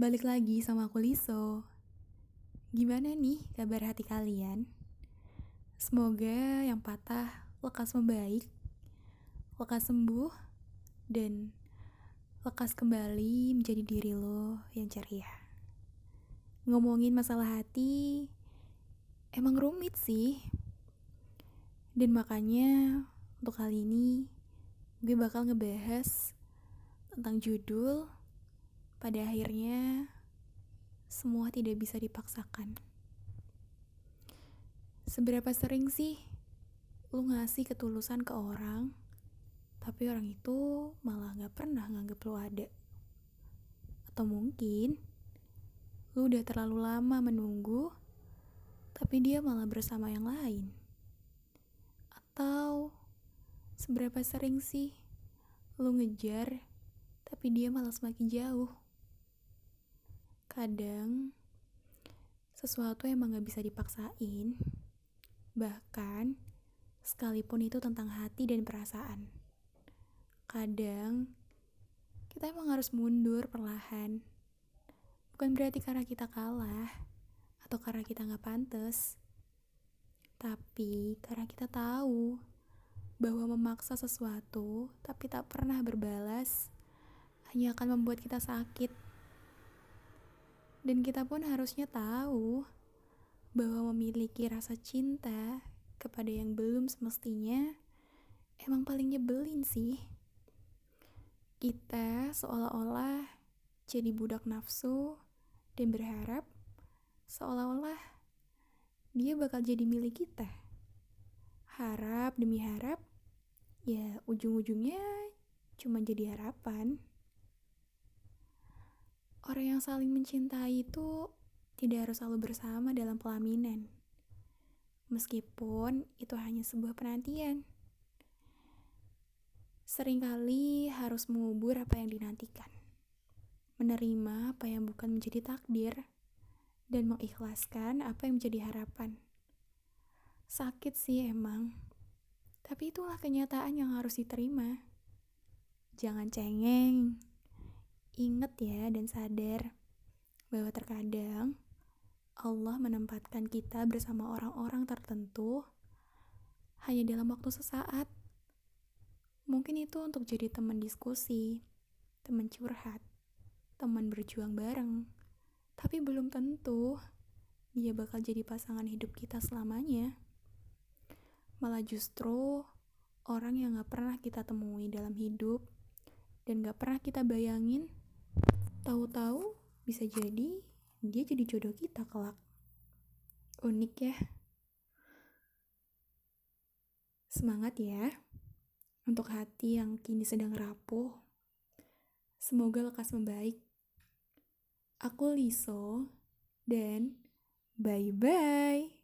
Balik lagi sama aku Liso. Gimana nih kabar hati kalian? Semoga yang patah lekas membaik, lekas sembuh, dan lekas kembali menjadi diri lo yang ceria. Ngomongin masalah hati, emang rumit sih. Dan makanya untuk kali ini gue bakal ngebahas tentang judul pada akhirnya semua tidak bisa dipaksakan. Seberapa sering sih lu ngasih ketulusan ke orang, tapi orang itu malah gak pernah nganggep lu ada? Atau mungkin lu udah terlalu lama menunggu, tapi dia malah bersama yang lain? Atau seberapa sering sih lu ngejar, tapi dia malah semakin jauh? Kadang sesuatu emang gak bisa dipaksain, bahkan sekalipun itu tentang hati dan perasaan. Kadang kita emang harus mundur perlahan, bukan berarti karena kita kalah atau karena kita gak pantas, tapi karena kita tahu bahwa memaksa sesuatu tapi tak pernah berbalas hanya akan membuat kita sakit. Dan kita pun harusnya tahu bahwa memiliki rasa cinta kepada yang belum semestinya emang paling nyebelin sih. Kita seolah-olah jadi budak nafsu dan berharap seolah-olah dia bakal jadi milik kita. Harap demi harap, ya ujung-ujungnya cuma jadi harapan. Orang yang saling mencintai itu tidak harus selalu bersama dalam pelaminan. Meskipun itu hanya sebuah penantian. Seringkali harus mengubur apa yang dinantikan. Menerima apa yang bukan menjadi takdir dan mengikhlaskan apa yang menjadi harapan. Sakit sih emang, tapi itulah kenyataan yang harus diterima. Jangan cengeng. Ingat ya dan sadar bahwa terkadang Allah menempatkan kita bersama orang-orang tertentu hanya dalam waktu sesaat. Mungkin itu untuk jadi teman diskusi, teman curhat, teman berjuang bareng. Tapi belum tentu dia bakal jadi pasangan hidup kita selamanya. Malah justru orang yang gak pernah kita temui dalam hidup dan gak pernah kita bayangin Tahu-tahu bisa jadi dia jadi jodoh kita kelak. Unik ya. Semangat ya untuk hati yang kini sedang rapuh. Semoga lekas membaik. Aku Liso dan bye-bye.